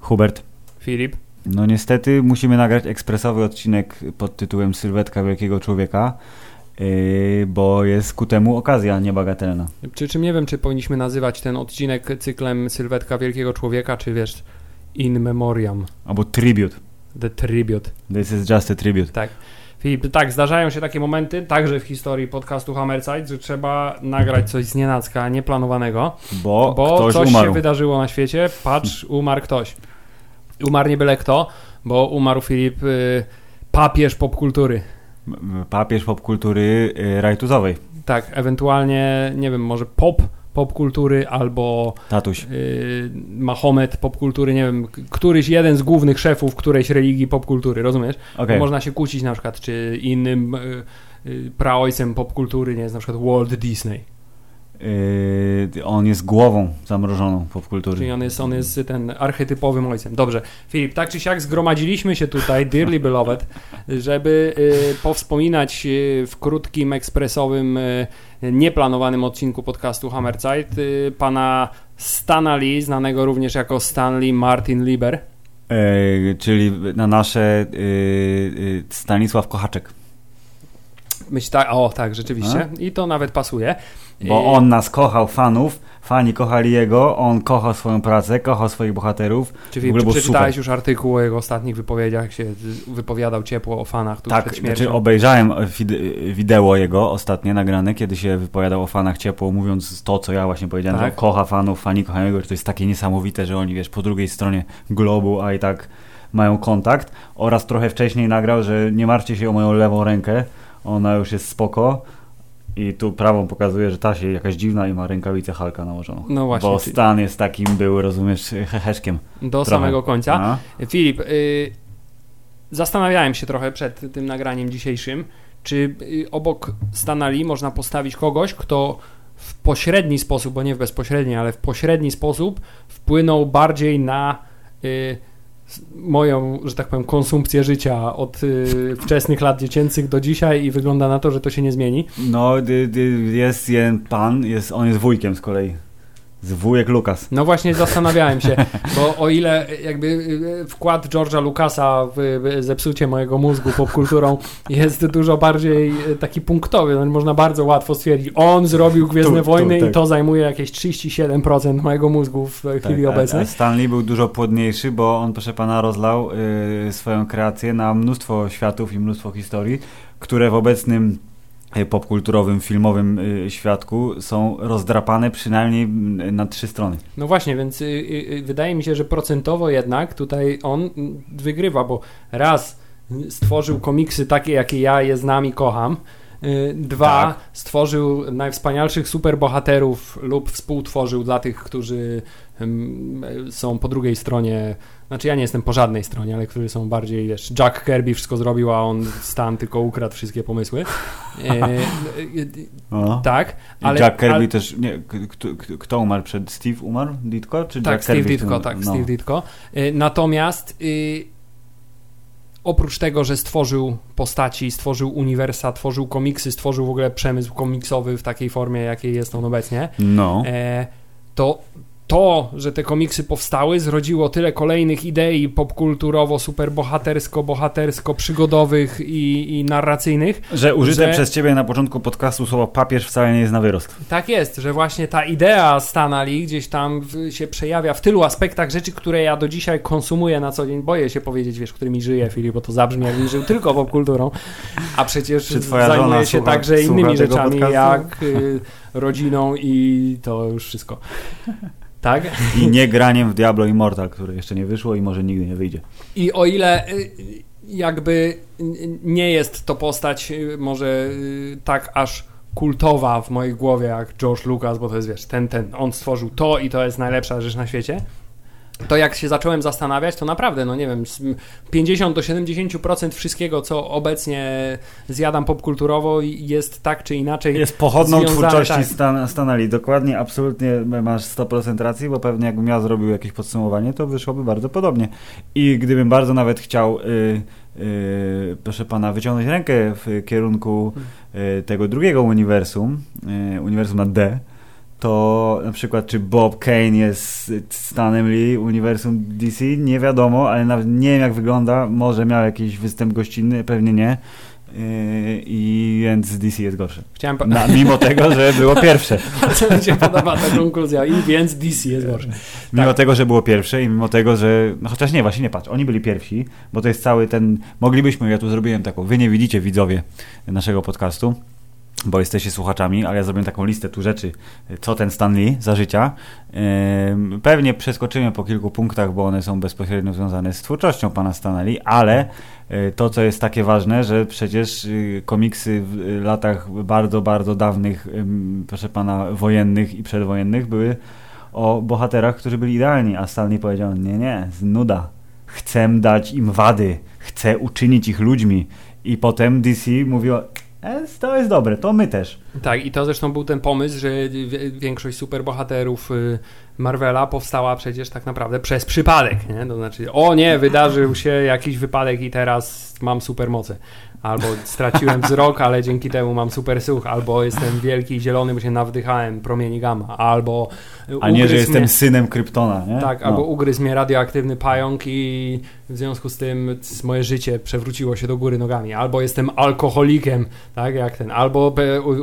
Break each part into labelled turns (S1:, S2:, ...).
S1: Hubert.
S2: Filip.
S1: No niestety musimy nagrać ekspresowy odcinek pod tytułem Sylwetka Wielkiego Człowieka, yy, bo jest ku temu okazja niebagatelna.
S2: Czy czym nie wiem, czy powinniśmy nazywać ten odcinek cyklem Sylwetka Wielkiego Człowieka, czy wiesz, In Memoriam.
S1: Albo tribute.
S2: The Tribute.
S1: This is just a tribute.
S2: Tak. Filip, tak, zdarzają się takie momenty, także w historii podcastu Hammerside, że trzeba nagrać coś z nienacka, nieplanowanego,
S1: Bo,
S2: bo coś
S1: umarł.
S2: się wydarzyło na świecie. Patrz, umarł ktoś. Umarł nie byle kto, bo umarł Filip, y, papież popkultury.
S1: Papież popkultury yy, rajtuzowej.
S2: Tak, ewentualnie, nie wiem, może pop popkultury albo
S1: Tatuś.
S2: y, Mahomet popkultury, nie wiem, któryś jeden z głównych szefów którejś religii popkultury, rozumiesz? Bo Można się kłócić na przykład, czy innym y, y, praojcem popkultury nie jest na przykład Walt Disney.
S1: Yy, on jest głową zamrożoną popkultury.
S2: Czyli on jest, on jest ten archetypowym ojcem. Dobrze, Filip, tak czy siak zgromadziliśmy się tutaj, dearly beloved, żeby y, powspominać y, w krótkim, ekspresowym, y, nieplanowanym odcinku podcastu Hammerzeit y, pana Stana Lee, znanego również jako Stanley Martin Lieber.
S1: Yy, czyli na nasze yy, yy, Stanisław Kochaczek.
S2: Myśl tak, o tak, rzeczywiście. I to nawet pasuje.
S1: Bo on nas kochał, fanów, fani kochali jego, on kochał swoją pracę, kochał swoich bohaterów.
S2: Czy
S1: ogóle był
S2: przeczytałeś
S1: super.
S2: już artykuł o jego ostatnich wypowiedziach, się wypowiadał ciepło o fanach tuż
S1: Tak,
S2: przed śmiercią?
S1: znaczy obejrzałem wid- wideo jego ostatnie nagrane, kiedy się wypowiadał o fanach ciepło, mówiąc to, co ja właśnie powiedziałem,
S2: Tak.
S1: że kocha fanów, fani kochają jego, że to jest takie niesamowite, że oni, wiesz, po drugiej stronie globu, a i tak mają kontakt. Oraz trochę wcześniej nagrał, że nie martwcie się o moją lewą rękę, ona już jest spoko. I tu prawą pokazuje, że ta się jakaś dziwna i ma rękawicę Halka nałożoną.
S2: No właśnie,
S1: Bo Stan jest takim, był, rozumiesz, heheszkiem.
S2: Do
S1: trochę.
S2: samego końca.
S1: No.
S2: Filip, y, zastanawiałem się trochę przed tym nagraniem dzisiejszym, czy y, obok Stanali można postawić kogoś, kto w pośredni sposób, bo nie w bezpośredni, ale w pośredni sposób wpłynął bardziej na y, moją, że tak powiem, konsumpcję życia od y, wczesnych lat dziecięcych do dzisiaj i wygląda na to, że to się nie zmieni.
S1: No, dy, dy, jest jeden pan, jest, on jest wujkiem z kolei. Z wujek Lukas.
S2: No właśnie zastanawiałem się, bo o ile jakby y, wkład George'a Lucasa w zepsucie mojego mózgu popkulturą jest dużo bardziej y, taki punktowy, no, można bardzo łatwo stwierdzić, on zrobił Gwiezdne
S1: Tu, tu,
S2: Wojny
S1: tak.
S2: i to zajmuje jakieś 37% mojego mózgu w chwili
S1: Tak, a-
S2: obecnej.
S1: A Stanley był dużo płodniejszy, bo on, proszę pana, rozlał y, swoją kreację na mnóstwo światów i mnóstwo historii, które w obecnym y, popkulturowym, filmowym y, świadku są rozdrapane przynajmniej na trzy strony.
S2: No właśnie, więc y, y, y, wydaje mi się, że procentowo jednak tutaj on wygrywa, bo raz stworzył komiksy takie, jakie ja je znam i kocham. Y, Dwa,
S1: Tak.
S2: stworzył najwspanialszych superbohaterów lub współtworzył dla tych, którzy są po drugiej stronie. Znaczy, ja nie jestem po żadnej stronie, ale którzy są bardziej, wiesz, Jack Kirby wszystko zrobił, a on Stan tylko ukradł wszystkie pomysły. E, e, e,
S1: O.
S2: tak, ale.
S1: Jack Kirby
S2: ale-
S1: też, nie, kto, kto- umarł przed, Steve umarł? Ditko? Czy
S2: Tak,
S1: Jack
S2: Steve
S1: Kirby
S2: Ditko, tak,
S1: No.
S2: Steve Ditko. Y, Natomiast y, oprócz tego, że stworzył postaci, stworzył uniwersa, tworzył komiksy, stworzył w ogóle przemysł komiksowy w takiej formie, jakiej jest on obecnie,
S1: No.
S2: e, to to, że te komiksy powstały, zrodziło tyle kolejnych idei popkulturowo, superbohatersko, bohatersko, przygodowych i, i narracyjnych,
S1: Że użyte
S2: że-
S1: przez ciebie na początku podcastu słowo papież wcale nie jest na wyrost.
S2: Tak jest, że właśnie ta idea Stanali gdzieś tam w, się przejawia w tylu aspektach rzeczy, które ja do dzisiaj konsumuję na co dzień. Boję się powiedzieć, wiesz, którymi żyję, Filip, bo to zabrzmi jakbym żył tylko popkulturą, a przecież zajmuję się
S1: słucha-
S2: także innymi rzeczami,
S1: podcastu?
S2: jak y, rodziną i to już wszystko. Tak?
S1: I nie graniem w Diablo Immortal, które jeszcze nie wyszło i może nigdy nie wyjdzie.
S2: I o ile y, jakby nie jest to postać y, może y, tak aż kultowa w mojej głowie jak George Lucas, bo to jest wiesz, ten, ten, on stworzył to i to jest najlepsza rzecz na świecie, to jak się zacząłem zastanawiać, to naprawdę, no nie wiem, z 50 do 70% wszystkiego, co obecnie zjadam popkulturowo jest tak czy inaczej
S1: Jest pochodną
S2: związane,
S1: twórczości
S2: tak.
S1: Stan, Stanley. Dokładnie, absolutnie masz 100% racji, bo pewnie jakbym ja zrobił jakieś podsumowanie, to wyszłoby bardzo podobnie. I gdybym bardzo nawet chciał, y, y, proszę pana, wyciągnąć rękę w kierunku y, tego drugiego uniwersum, y, uniwersum na D, to na przykład czy Bob Kane jest Stanem Lee uniwersum DC, nie wiadomo, ale nawet nie wiem jak wygląda, może miał jakiś występ gościnny, pewnie nie. Yy, I więc DC jest gorsze.
S2: Chciałem po...
S1: Na, mimo tego, że było pierwsze.
S2: Bardzo mi się podoba ta konkluzja i więc DC jest gorsze.
S1: Mimo
S2: Tak.
S1: tego, że było pierwsze i mimo tego, że. No chociaż nie, właśnie nie patrz, oni byli pierwsi, bo to jest cały ten. Moglibyśmy, ja tu zrobiłem taką. Wy nie widzicie, widzowie naszego podcastu, bo jesteście słuchaczami, ale ja zrobiłem taką listę tu rzeczy, co ten Stanley za życia. Pewnie przeskoczymy po kilku punktach, bo one są bezpośrednio związane z twórczością pana Stanley, ale y, to, co jest takie ważne, że przecież y, komiksy w y, latach bardzo, bardzo dawnych, proszę pana, wojennych i przedwojennych były o bohaterach, którzy byli idealni, a Stanley powiedział, nie, nie, nuda. Chcę dać im wady, chcę uczynić ich ludźmi. I potem DC mówiło, to jest dobre, to my też.
S2: Tak, i to zresztą był ten pomysł, że większość superbohaterów y, Marvela powstała przecież tak naprawdę przez przypadek, nie? To znaczy, o nie, wydarzył się jakiś wypadek i teraz mam supermoce. Albo straciłem wzrok, ale dzięki temu mam super słuch, albo jestem wielki i zielony, bo się nawdychałem promieni gamma, albo
S1: A nie, że
S2: ugryzł
S1: jestem
S2: mnie-
S1: synem Kryptona, nie?
S2: Tak,
S1: No.
S2: albo ugryzł mnie radioaktywny pająk i w związku z tym moje życie przewróciło się do góry nogami. Albo jestem alkoholikiem, tak jak ten, albo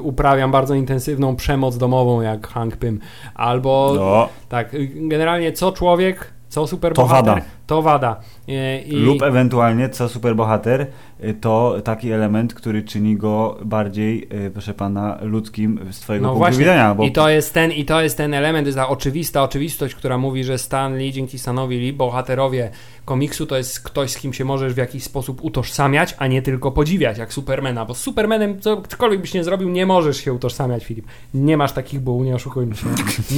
S2: uprawiam bardzo intensywną przemoc domową jak Hank Pym, albo
S1: No,
S2: tak, y, generalnie co człowiek, co superbohater,
S1: To wada.
S2: To wada. E, I,
S1: Lub ewentualnie, co superbohater, y, to taki element, który czyni go bardziej, y, proszę pana, ludzkim z twojego
S2: No
S1: punktu
S2: właśnie.
S1: widzenia. Bo
S2: I to jest ten, i to jest ten element, jest ta oczywista oczywistość, która mówi, że Stan Lee, dzięki Stanowi Lee, bohaterowie komiksu to jest ktoś, z kim się możesz w jakiś sposób utożsamiać, a nie tylko podziwiać, jak Supermana, bo z Supermanem, cokolwiek byś nie zrobił, nie możesz się utożsamiać, Filip. Nie masz takich buł, nie oszukujmy się.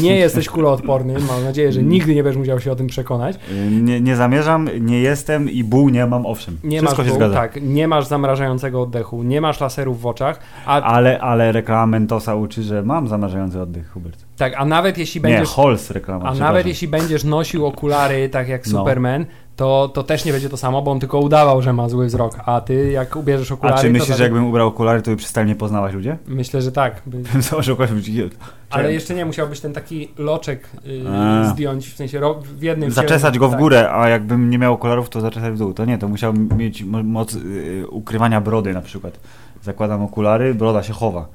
S2: Nie jesteś kuloodporny, mam nadzieję, że nigdy nie będziesz musiał się o tym przekonać.
S1: y, nie, nie zamierzam, nie jestem i ból nie mam, owszem.
S2: Nie
S1: Wszystko
S2: masz
S1: się zgadza.
S2: tak, nie masz zamrażającego oddechu, nie masz laserów w oczach, a,
S1: Ale, ale reklama Mentosa uczy, że mam zamarzający oddech, Hubert.
S2: tak, a nawet jeśli
S1: Nie,
S2: będziesz
S1: Halls reklama,
S2: A nawet jeśli będziesz nosił okulary tak jak
S1: No.
S2: Superman, to, to też nie będzie to samo, bo on tylko udawał, że ma zły wzrok. A ty jak ubierzesz okulary.
S1: A czy
S2: to
S1: myślisz,
S2: za-
S1: że jakbym ubrał okulary, to by przestali mnie poznawać ludzie?
S2: Myślę, że tak. By-
S1: Założył.
S2: Ale jeszcze nie musiałbyś ten taki loczek yy, zdjąć, w sensie ro- w jednym
S1: Zaczesać go w
S2: tak.
S1: górę, a jakbym nie miał okularów, to zaczesać w dół. To nie, to musiałbym mieć mo- moc y, ukrywania brody na przykład. Zakładam okulary, broda się chowa.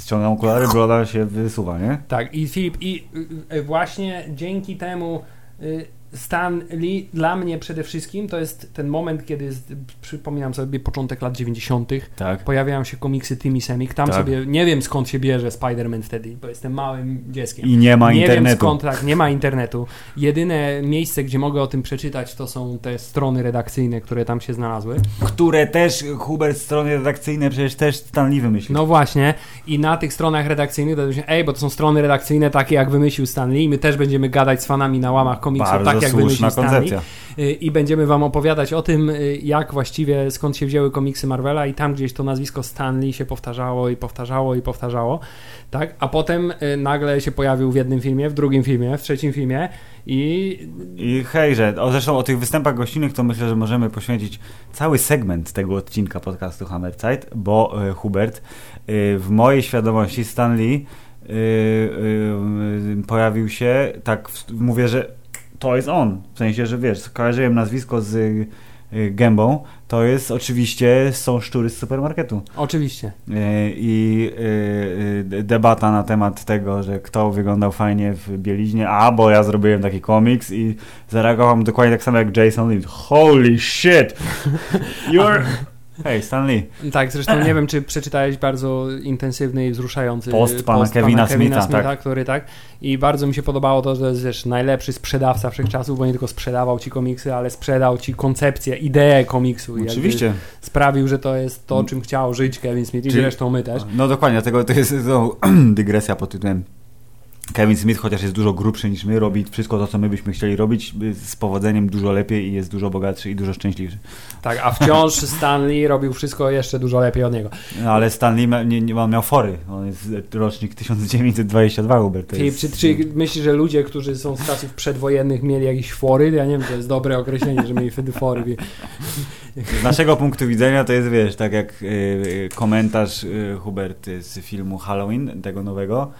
S1: Ściągam okulary, broda się wysuwa, nie?
S2: Tak, i Filip, i y, y, właśnie dzięki temu y, Stan Lee dla mnie przede wszystkim to jest ten moment, kiedy z, przypominam sobie początek lat 90.
S1: Tak.
S2: pojawiają się komiksy Timmy Semik. Tam
S1: Tak.
S2: sobie nie wiem skąd się bierze Spider-Man wtedy, bo jestem małym dzieckiem.
S1: I nie ma
S2: nie wiem
S1: internetu.
S2: skąd, tak, nie ma internetu. Jedyne miejsce, gdzie mogę o tym przeczytać, to są te strony redakcyjne, które tam się znalazły.
S1: Które też, Hubert, strony redakcyjne przecież też Stanley wymyślił.
S2: No właśnie, i na tych stronach redakcyjnych to się, ej, bo to są strony redakcyjne takie, jak wymyślił Stan Lee, my też będziemy gadać z fanami na łamach komiksu,
S1: Bardzo
S2: tak jak
S1: słuszna
S2: wymyślił Stan Lee.
S1: koncepcja.
S2: Y, i będziemy wam opowiadać o tym, y, jak właściwie, skąd się wzięły komiksy Marvela i tam gdzieś to nazwisko Stanley się powtarzało i powtarzało i powtarzało, tak? A potem y, nagle się pojawił w jednym filmie, w drugim filmie, w trzecim filmie i
S1: I hejże, o, zresztą o tych występach gościnnych to myślę, że możemy poświęcić cały segment tego odcinka podcastu Hammerzeit, bo e, Hubert, w mojej świadomości Stanley pojawił się, tak mówię, że to jest on, w sensie, że wiesz, skojarzyłem nazwisko z e, gębą, to jest oczywiście są szczury z supermarketu.
S2: oczywiście.
S1: E, I e, debata na temat tego, że kto wyglądał fajnie w bieliźnie, a bo ja zrobiłem taki komiks i zareagowałem dokładnie tak samo jak Jason Lee. Holy shit! You're... Hej, Stan Lee.
S2: Tak, zresztą nie wiem, czy przeczytałeś bardzo intensywny i wzruszający
S1: Post pana Kevina Smitha, tak.
S2: który tak. I bardzo mi się podobało to, że jest wiesz, najlepszy sprzedawca wszechczasów, bo nie tylko sprzedawał ci komiksy, ale sprzedał ci koncepcję, ideę komiksu.
S1: Oczywiście.
S2: Sprawił, że to jest to, czym chciał żyć Kevin Smith i
S1: Czyli-
S2: zresztą my też.
S1: No dokładnie, dlatego to jest to, dygresja pod tytułem Kevin Smith, chociaż jest dużo grubszy niż my, robi wszystko to, co my byśmy chcieli robić z powodzeniem dużo lepiej i jest dużo bogatszy i dużo szczęśliwszy.
S2: Tak, a wciąż Stanley robił wszystko jeszcze dużo lepiej od niego.
S1: No, ale Stanley ma, nie, nie, on miał fory. On jest rocznik 1922, Hubert.
S2: Filip, jest... czy, czy myślisz, że ludzie, którzy są z czasów przedwojennych mieli jakieś fory? Ja nie wiem, to jest dobre określenie, że mieli wtedy fory.
S1: Z naszego punktu widzenia to jest, wiesz, tak jak y, komentarz y, Hubert z filmu Halloween, tego nowego,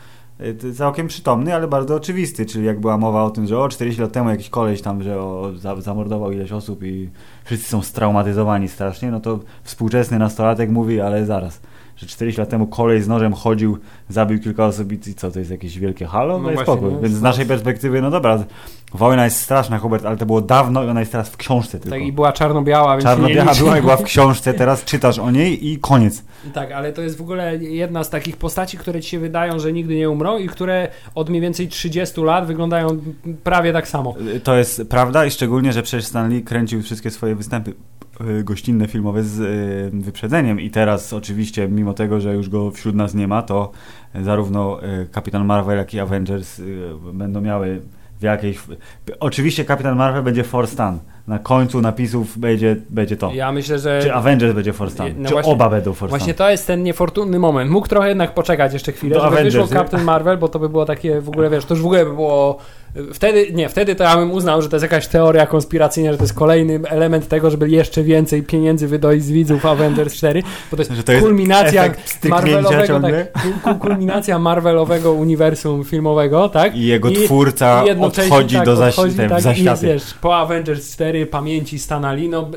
S1: całkiem przytomny, ale bardzo oczywisty, czyli jak była mowa o tym, że o 40 lat temu jakiś koleś tam, że o, zamordował ileś osób i wszyscy są straumatyzowani strasznie, no to współczesny nastolatek mówi, ale zaraz, że 40 lat temu kolej z nożem chodził, zabił kilka osób i co, to jest jakieś wielkie halo? No, no spokój. No, Więc z naszej perspektywy, no dobra, wojna jest straszna, Hubert, ale to było dawno i ona jest teraz w książce tylko.
S2: Tak i była czarno-biała, więc
S1: Czarno-biała była i była w książce, teraz czytasz o niej i koniec.
S2: Tak, ale to jest w ogóle jedna z takich postaci, które ci się wydają, że nigdy nie umrą i które od mniej więcej 30 lat wyglądają prawie tak samo.
S1: To jest prawda i szczególnie, że przecież Stanley kręcił wszystkie swoje występy gościnne filmowe z y, wyprzedzeniem i teraz oczywiście mimo tego, że już go wśród nas nie ma, to zarówno y, Kapitan Marvel, jak i Avengers będą miały w jakiejś... Oczywiście Kapitan Marvel będzie Force Stan. Na końcu napisów będzie, będzie to.
S2: Ja myślę, że...
S1: Czy Avengers będzie Force Stan, no czy właśnie, oba będą Force
S2: Właśnie to jest ten niefortunny moment. Mógł trochę jednak poczekać jeszcze chwilę, Do żeby Avengers, wyszło Captain Marvel, bo to by było takie w ogóle, wiesz, to już w ogóle by było Wtedy, nie, wtedy to ja bym uznał, że to jest jakaś teoria konspiracyjna, że to jest kolejny element tego, żeby jeszcze więcej pieniędzy wydoić z widzów Avengers 4, bo to jest, to jest kulminacja Marvelowego, tak, kulminacja Marvelowego uniwersum filmowego, tak?
S1: I jego twórca i odchodzi tak, do zaś, odchodzi, tak, zaświaty.
S2: Wiesz, po Avengers 4 pamięci Stanali, no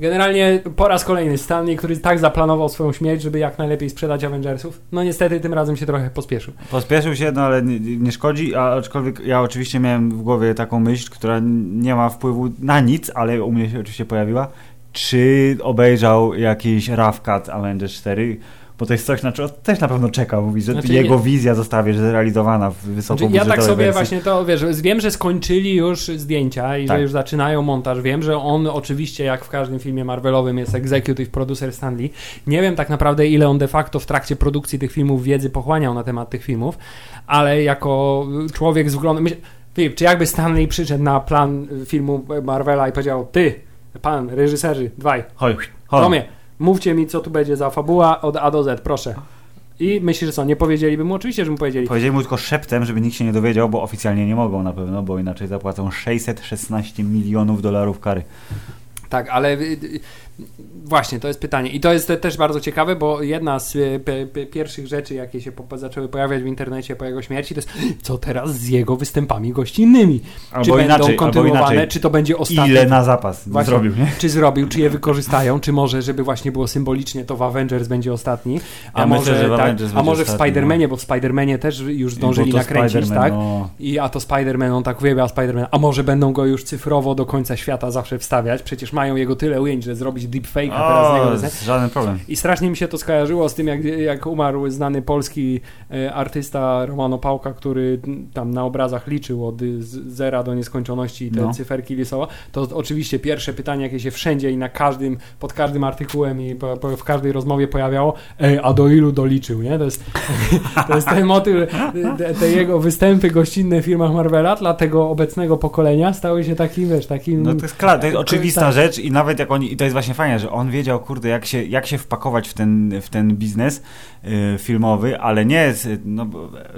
S2: generalnie po raz kolejny Stanley, który tak zaplanował swoją śmierć, żeby jak najlepiej sprzedać Avengersów, no niestety tym razem się trochę pospieszył.
S1: Pospieszył się, no ale nie, nie szkodzi, a aczkolwiek ja oczywiście oczywiście miałem w głowie taką myśl, która nie ma wpływu na nic, ale u mnie się oczywiście pojawiła. Czy obejrzał jakiś rough cut Avengers 4? Bo to jest coś, na co też na pewno czeka, mówi, że znaczy, jego wizja została zrealizowana w wysoko znaczy,
S2: Ja tak sobie wersji. właśnie to, wiesz, wiem, że skończyli już zdjęcia i tak. że już zaczynają montaż, wiem, że on oczywiście, jak w każdym filmie Marvelowym jest executive producer Stanley, nie wiem tak naprawdę ile on de facto w trakcie produkcji tych filmów wiedzy pochłaniał na temat tych filmów, ale jako człowiek z względu... Filip, czy jakby Stanley przyszedł na plan filmu Marvela i powiedział, ty, pan, reżyserzy, dwaj,
S1: chodź, chodź.
S2: Mówcie mi, co tu będzie za fabuła od A do Z, proszę. I myślisz, że co, nie powiedzieliby mu? Oczywiście, że mu powiedzieli.
S1: Powiedzieli mu tylko szeptem, żeby nikt się nie dowiedział, bo oficjalnie nie mogą na pewno, bo inaczej zapłacą 616 milionów dolarów kary.
S2: Tak, ale y, y, Właśnie, to jest pytanie. I to jest też bardzo ciekawe, bo jedna z e, pierwszych rzeczy, jakie się po zaczęły pojawiać w internecie po jego śmierci, to jest co teraz z jego występami gościnnymi?
S1: Albo czy inaczej, będą kontynuowane,
S2: czy to będzie ostatnie?
S1: Ile na zapas właśnie, zrobił, nie?
S2: Czy zrobił, czy je wykorzystają, czy może, żeby właśnie było symbolicznie, to w Avengers będzie ostatni, a
S1: ja
S2: może,
S1: myślę, tak,
S2: a może w Spider-Manie, no. bo w Spider-Manie też już zdążyli nakręcić, tak? No. I a to Spider-Man, on tak uwielbia Spider-Man, a może będą go już cyfrowo do końca świata zawsze wstawiać, przecież mają jego tyle ujęć, że zrobić deepfake, a teraz
S1: o, Żaden problem.
S2: I strasznie mi się to skojarzyło z tym, jak, jak umarł znany polski e, artysta Romano Pałka, który tam na obrazach liczył od zera do nieskończoności i te no. cyferki lisowa. To oczywiście pierwsze pytanie, jakie się wszędzie i na każdym, pod każdym artykułem i po, po, w każdej rozmowie pojawiało, Ej, a do ilu doliczył, nie? To jest, to jest ten motyw, te, te, jego występy gościnne w firmach Marvela dla tego obecnego pokolenia stały się takim, wiesz, takim...
S1: No to jest klar, to jest oczywista tak. rzecz i nawet jak oni, i to jest właśnie że on wiedział, kurde, jak się, jak się wpakować w ten, w ten biznes y, filmowy, ale nie jest, no,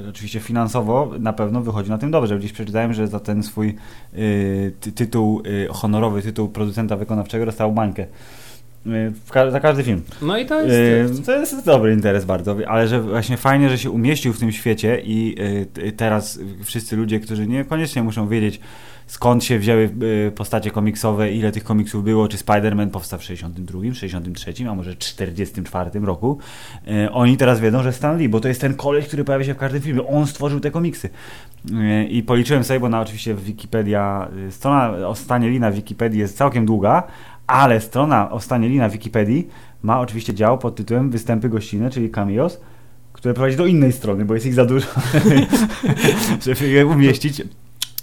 S1: oczywiście finansowo na pewno wychodzi na tym dobrze. Gdzieś przeczytałem, że za ten swój y, tytuł, y, honorowy tytuł producenta wykonawczego dostał bańkę. Ka za każdy film.
S2: No i to jest.
S1: to jest dobry interes bardzo, ale że właśnie fajnie, że się umieścił w tym świecie i teraz wszyscy ludzie, którzy niekoniecznie muszą wiedzieć, skąd się wzięły y, postacie komiksowe, ile tych komiksów było, czy Spider-Man powstał w 62, 63, a może 44 roku. Y, oni teraz wiedzą, że Stan Lee, bo to jest ten koleś, który pojawia się w każdym filmie. On stworzył te komiksy. Y, I policzyłem sobie, bo na oczywiście Wikipedia, strona o stanie Lee na Wikipedii jest całkiem długa, ale strona o stanie Lee na Wikipedii ma oczywiście dział pod tytułem Występy gościnne, czyli cameos, które prowadzi do innej strony, bo jest ich za dużo, żeby je umieścić.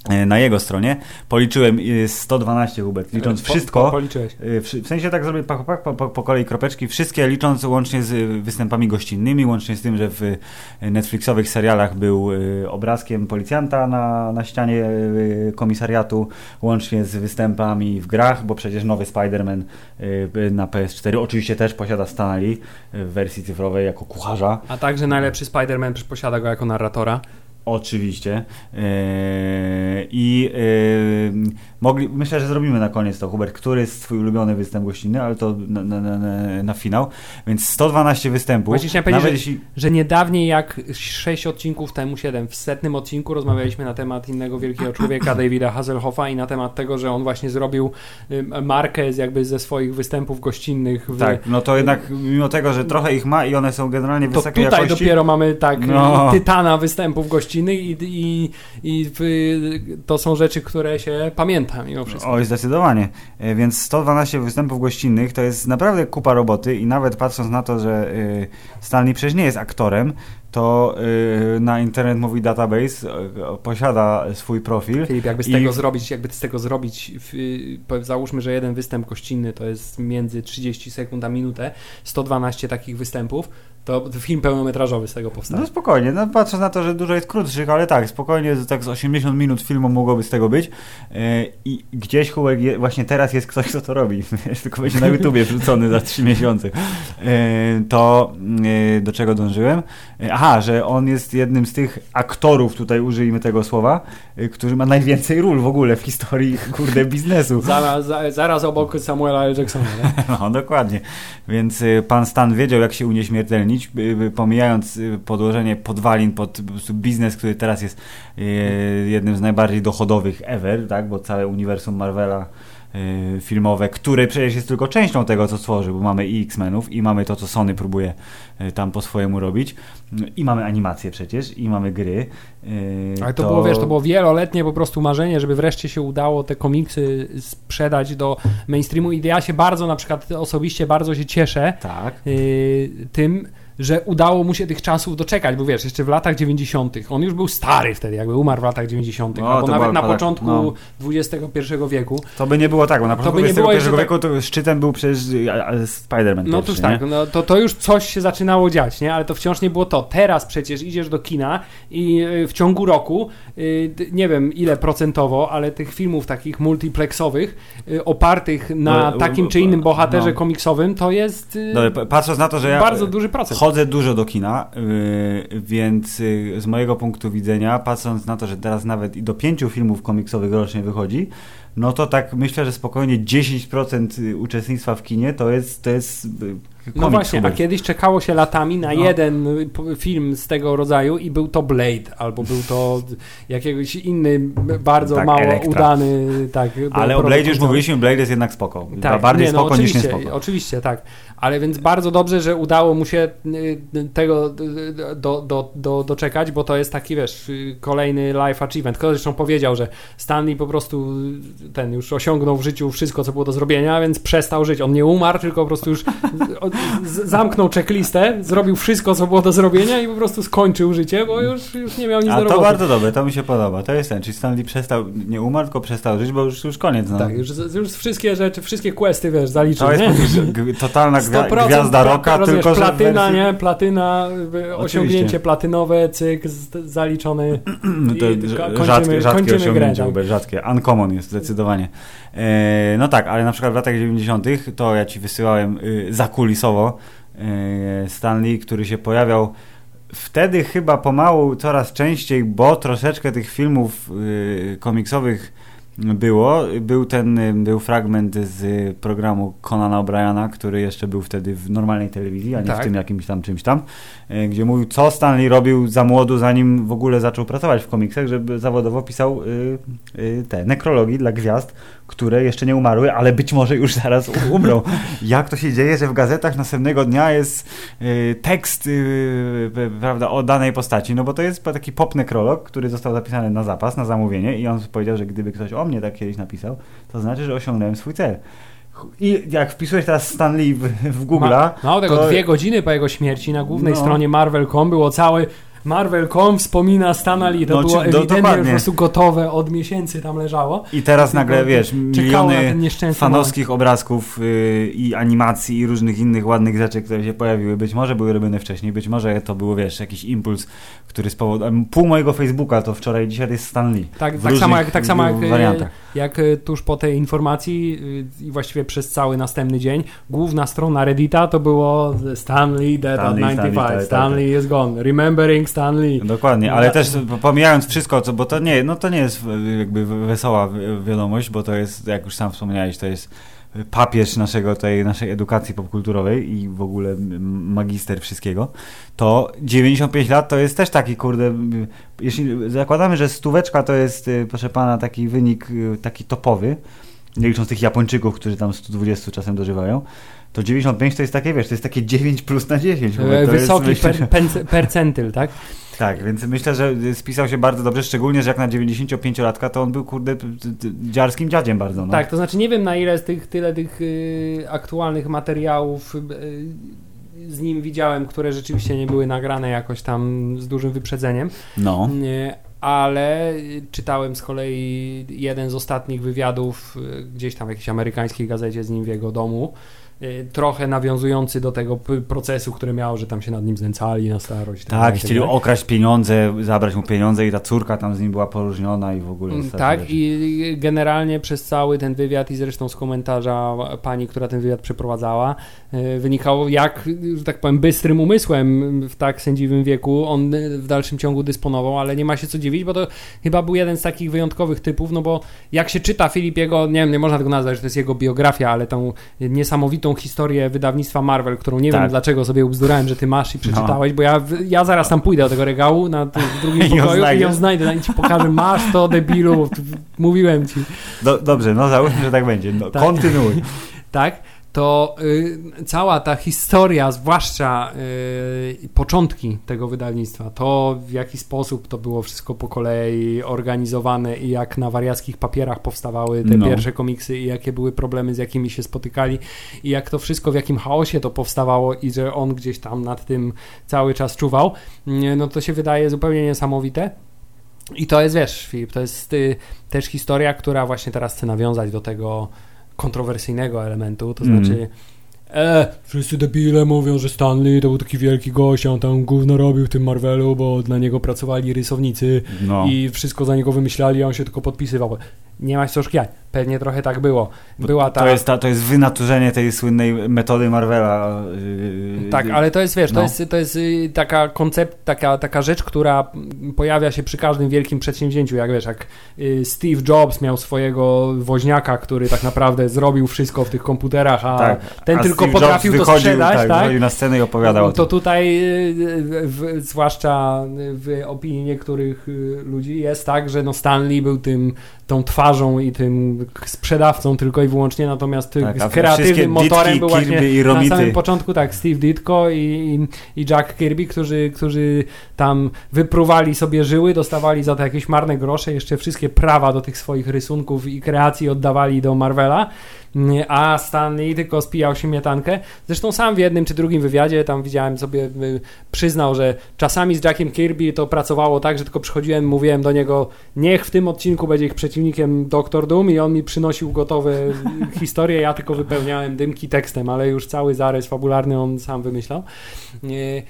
S1: E, na jego stronie. Policzyłem e, 112 Hubert, licząc
S2: Po-
S1: wszystko.
S2: Po, policzyłeś.
S1: Y, w sensie tak zrobię po, po, po, kolei kropeczki, wszystkie licząc łącznie z y, występami gościnnymi, łącznie z tym, że w y, Netflixowych serialach był y, obrazkiem policjanta na, na ścianie y, komisariatu, łącznie z występami w grach, bo przecież nowy Spider-Man y, na PS4 oczywiście też posiada Stan Lee y, w wersji cyfrowej jako kucharza.
S2: A także najlepszy Spider-Man posiada go jako narratora.
S1: Oczywiście. Yy, I yy, mogli, myślę, że zrobimy na koniec to, Hubert, który jest twój ulubiony występ gościnny, ale to na, na, na, na- na finał. Więc 112 występów.
S2: Właśnie chciałem powiedzieć,
S1: Nawet
S2: że-
S1: jeśli...
S2: Że nie dawniej jak 6 odcinków temu, 7, w setnym odcinku rozmawialiśmy na temat innego wielkiego człowieka, Davida Hasselhoffa i na temat tego, że on właśnie zrobił y, markę z, jakby ze swoich występów gościnnych. W,
S1: Tak, no to jednak mimo tego, że trochę ich ma i one są generalnie
S2: To
S1: wysokiej
S2: tutaj
S1: jakości.
S2: dopiero mamy tak
S1: No.
S2: tytana występów gościnnych i, i, i w, to są rzeczy, które się pamięta mimo wszystko.
S1: Oj, zdecydowanie. E, Więc 112 występów gościnnych to jest naprawdę kupa roboty i nawet patrząc na to, że y, Stanley przecież nie jest aktorem, to y, na Internet Movie Database y, posiada swój profil.
S2: Filip, jakby z
S1: I-
S2: tego zrobić, jakby z tego zrobić, po- załóżmy, że jeden występ gościnny to jest między 30 sekund a minutę, 112 takich występów, to film pełnometrażowy z tego powstanie.
S1: No spokojnie, no patrząc na to, że dużo jest krótszych, ale tak, spokojnie, tak z 80 minut filmu mogłoby z tego być. E, I gdzieś Hułek, je, właśnie teraz jest ktoś, kto to robi, tylko będzie na YouTubie wrzucony za 3 miesiące. E, to e, do czego dążyłem? Aha, że on jest jednym z tych aktorów, tutaj użyjmy tego słowa, który ma najwięcej ról w ogóle w historii, kurde, biznesu.
S2: Zaraz, za, zaraz obok Samuela L. Jacksona.
S1: No, dokładnie. Więc pan Stan wiedział, jak się unieśmiertelnić, y, pomijając y, podłożenie podwalin pod biznes, który teraz jest y, jednym z najbardziej dochodowych ever, tak? bo całe uniwersum Marvela y, filmowe, które przecież jest tylko częścią tego, co stworzył, bo mamy i X-Menów, i mamy to, co Sony próbuje tam po swojemu robić, i mamy animacje przecież, i mamy gry.
S2: Ale to, było, wiesz, to było wieloletnie po prostu marzenie, żeby wreszcie się udało te komiksy sprzedać do mainstreamu i ja się bardzo, na przykład osobiście bardzo się cieszę
S1: Tak.
S2: tym, że udało mu się tych czasów doczekać, bo wiesz, jeszcze w latach 90. on już był stary wtedy, jakby umarł w latach 90.,
S1: No,
S2: albo nawet na
S1: pada-
S2: początku
S1: no.
S2: XXI wieku.
S1: To by nie było tak, bo na początku XXI
S2: jeszcze
S1: wieku to szczytem był przecież Spider-Man
S2: No to tak, no, to, to już coś się zaczynało dziać, nie? Ale to wciąż nie było to. Teraz przecież idziesz do kina i y, w ciągu roku, y, nie wiem ile procentowo, ale tych filmów takich multiplexowych, y, opartych na
S1: No,
S2: takim czy innym bohaterze
S1: no.
S2: komiksowym, to jest
S1: No, patrząc na to, że ja
S2: bardzo duży procent.
S1: Chodzę dużo do kina, yy, więc yy, z mojego punktu widzenia, patrząc na to, że teraz nawet i do pięciu filmów komiksowych rocznie wychodzi, no to tak myślę, że spokojnie 10% uczestnictwa w kinie to jest, to jest komiks.
S2: No właśnie, a kiedyś czekało się latami na
S1: No.
S2: jeden y, film z tego rodzaju i był to Blade, albo był to jakiegoś inny, bardzo
S1: Tak,
S2: mało
S1: Elektra.
S2: udany, tak.
S1: Ale o Blade już mówiliśmy, Blade jest jednak spoko.
S2: Tak,
S1: bardziej
S2: nie, no,
S1: spoko niż niespoko.
S2: Oczywiście, tak. Ale więc bardzo dobrze, że udało mu się y, tego y, do, do, do, doczekać, bo to jest taki, wiesz, y, kolejny life achievement. Ktoś zresztą powiedział, że Stanley po prostu y, ten już osiągnął w życiu wszystko, co było do zrobienia, więc przestał żyć. On nie umarł, tylko po prostu już zamknął checklistę, zrobił wszystko, co było do zrobienia i po prostu skończył życie, bo już, już nie miał nic
S1: A
S2: do
S1: to
S2: roboty.
S1: bardzo dobre, to mi się podoba. To jest ten, czyli Stanley przestał, nie umarł, tylko przestał żyć, bo już, już koniec. No.
S2: Tak, już, już wszystkie rzeczy, wszystkie questy, wiesz, zaliczył,
S1: To
S2: nie?
S1: jest g- totalna gwia-
S2: 100%
S1: gwiazda roka,
S2: rozumiesz,
S1: tylko że
S2: platyna,
S1: wersji...
S2: nie? Platyna, osiągnięcie platynowe, cyk, zaliczony.
S1: No to
S2: kończymy-
S1: rzadkie, rzadkie osiągnięcie,
S2: grę, tak.
S1: Rzadkie. Uncommon jest zdecydowanie. E, no tak, ale na przykład w latach 90. to ja ci wysyłałem y, zakulisowo e, Stanley, który się pojawiał wtedy chyba pomału coraz częściej, bo troszeczkę tych filmów y, komiksowych było. Był ten, y, był fragment z programu Conana O'Briana, który jeszcze był wtedy w normalnej telewizji, a nie
S2: Tak.
S1: w tym jakimś tam czymś tam, gdzie mówił, co Stanley robił za młodu, zanim w ogóle zaczął pracować w komiksach, żeby zawodowo pisał y, y, te nekrologii dla gwiazd, które jeszcze nie umarły, ale być może już zaraz umrą. Jak to się dzieje, że w gazetach następnego dnia jest y, tekst y, prawda, o danej postaci, no bo to jest taki pop nekrolog, który został zapisany na zapas, na zamówienie i on powiedział, że gdyby ktoś o mnie tak kiedyś napisał, to znaczy, że osiągnąłem swój cel. I jak wpisujesz teraz Stanley w, w Google'a,
S2: mało tego,
S1: to-
S2: dwie godziny po jego śmierci na głównej
S1: No.
S2: stronie Marvel.com było cały Marvel.com wspomina Stan Lee, to
S1: No,
S2: było
S1: do-
S2: ewidentnie już
S1: dokładnie.
S2: po prostu gotowe, od miesięcy tam leżało.
S1: I teraz nagle, wiesz, miliony fanowskich obrazków yy, i animacji i różnych innych ładnych rzeczy, które się pojawiły. Być może były robione wcześniej, być może to było, wiesz, jakiś impuls, który spowodował... Pół mojego Facebooka to wczoraj, dzisiaj to jest Stan Lee.
S2: Tak, tak samo jak, tak samo jak,
S1: y,
S2: jak e, tuż po tej informacji y, i właściwie przez cały następny dzień, główna strona Reddita to było Stanley dead
S1: Stanley,
S2: at 95,
S1: Stanley, tak,
S2: Stanley,
S1: tak,
S2: is gone, remembering Stanley.
S1: Dokładnie, ale też pomijając wszystko, co, bo to nie, no to nie jest jakby wesoła wi- wiadomość, bo to jest, jak już sam wspomniałeś, to jest papież naszego, tej naszej edukacji popkulturowej i w ogóle magister wszystkiego, to 95 lat to jest też taki, kurde, jeśli zakładamy, że stóweczka to jest, y, proszę pana, taki wynik y, taki topowy, nie licząc tych Japończyków, którzy tam 120 czasem dożywają, to 95 to jest takie, wiesz, to jest takie 9 plus na 10. w ogóle.
S2: E,
S1: To jest,
S2: Wysoki
S1: myślę,
S2: per, percentyl, tak?
S1: tak, więc myślę, że spisał się bardzo dobrze, szczególnie, że jak na 95-latka to on był, kurde, dziarskim dziadziem bardzo, no.
S2: Tak, to znaczy nie wiem na ile z tych, tyle tych y, aktualnych materiałów y, z nim widziałem, które rzeczywiście nie były nagrane jakoś tam z dużym wyprzedzeniem,
S1: No.
S2: Nie, ale y, czytałem z kolei jeden z ostatnich wywiadów y, gdzieś tam w jakiejś amerykańskiej gazecie z nim w jego domu, y, trochę nawiązujący do tego procesu, który miał, że tam się nad nim znęcali na starość.
S1: Tak,
S2: dalej,
S1: chcieli
S2: dalej.
S1: okraść pieniądze, zabrać mu pieniądze i ta córka tam z nim była poróżniona i w ogóle.
S2: Mm, Tak,
S1: rzeczy.
S2: i generalnie przez cały ten wywiad i zresztą z komentarza pani, która ten wywiad przeprowadzała, y, wynikało jak, że tak powiem, bystrym umysłem w tak sędziwym wieku on y, w dalszym ciągu dysponował, ale nie ma się co dziwić, bo to chyba był jeden z takich wyjątkowych typów, no bo jak się czyta Filipiego, nie wiem, nie można tego nazwać, że to jest jego biografia, ale tą niesamowitą historię wydawnictwa Marvel, którą nie
S1: Tak. No.
S2: wiem dlaczego sobie ubzdurałem, że ty masz i przeczytałeś, bo ja, ja zaraz tam pójdę do tego regału na drugim pokoju i ją znajdę i ci pokażę, masz to debilu, mówiłem ci,
S1: Do, dobrze, no załóżmy, że tak będzie. No,
S2: Tak.
S1: Kontynuuj.
S2: tak? To y, cała ta historia, zwłaszcza y, początki tego wydawnictwa, to w jaki sposób to było wszystko po kolei organizowane i jak na wariackich papierach powstawały te
S1: No.
S2: pierwsze komiksy i jakie były problemy, z jakimi się spotykali i jak to wszystko, w jakim chaosie to powstawało i że on gdzieś tam nad tym cały czas czuwał, nie, no to się wydaje zupełnie niesamowite. I to jest, wiesz, Filip, to jest y, też historia, która właśnie teraz chce nawiązać do tego kontrowersyjnego elementu, to
S1: Mm.
S2: znaczy e, wszyscy debile mówią, że Stanley to był taki wielki gość, on tam gówno robił w tym Marvelu, bo dla niego pracowali rysownicy
S1: No.
S2: i wszystko za niego wymyślali, a on się tylko podpisywał. Nie ma co szkiać. Pewnie trochę tak było. Była ta...
S1: To, jest ta, to jest wynaturzenie tej słynnej metody Marvela. yy,
S2: Tak, ale to jest, wiesz, to
S1: no.
S2: jest, to jest y, taka koncept, taka, taka rzecz, która pojawia się przy każdym wielkim przedsięwzięciu, jak wiesz, jak Steve Jobs miał swojego woźniaka, który tak naprawdę zrobił wszystko w tych komputerach, a
S1: Tak,
S2: ten
S1: a
S2: tylko
S1: Steve
S2: potrafił
S1: Jobs
S2: to
S1: wychodził,
S2: sprzedać,
S1: tak?
S2: tak?
S1: na scenę i opowiadał o
S2: to tutaj, w, zwłaszcza w opinii niektórych ludzi, jest tak, że no Stanley był tym, tą twarzą i tym sprzedawcą tylko i wyłącznie, natomiast
S1: Tak,
S2: kreatywnym motorem
S1: Ditki,
S2: był właśnie
S1: Kirby i
S2: na samym początku tak Steve Ditko i, i, Jack Kirby, którzy, którzy tam wypruwali sobie żyły, dostawali za to jakieś marne grosze, jeszcze wszystkie prawa do tych swoich rysunków i kreacji oddawali do Marvela, a Stanley tylko spijał się mietankę. Zresztą sam w jednym czy drugim wywiadzie tam widziałem sobie, y, przyznał, że czasami z Jackiem Kirby to pracowało tak, że tylko przychodziłem, mówiłem do niego, niech w tym odcinku będzie ich przeciwnikiem Doktor Doom i on mi przynosił gotowe y, historie, ja tylko wypełniałem dymki tekstem, ale już cały zarys fabularny on sam wymyślał. Nie,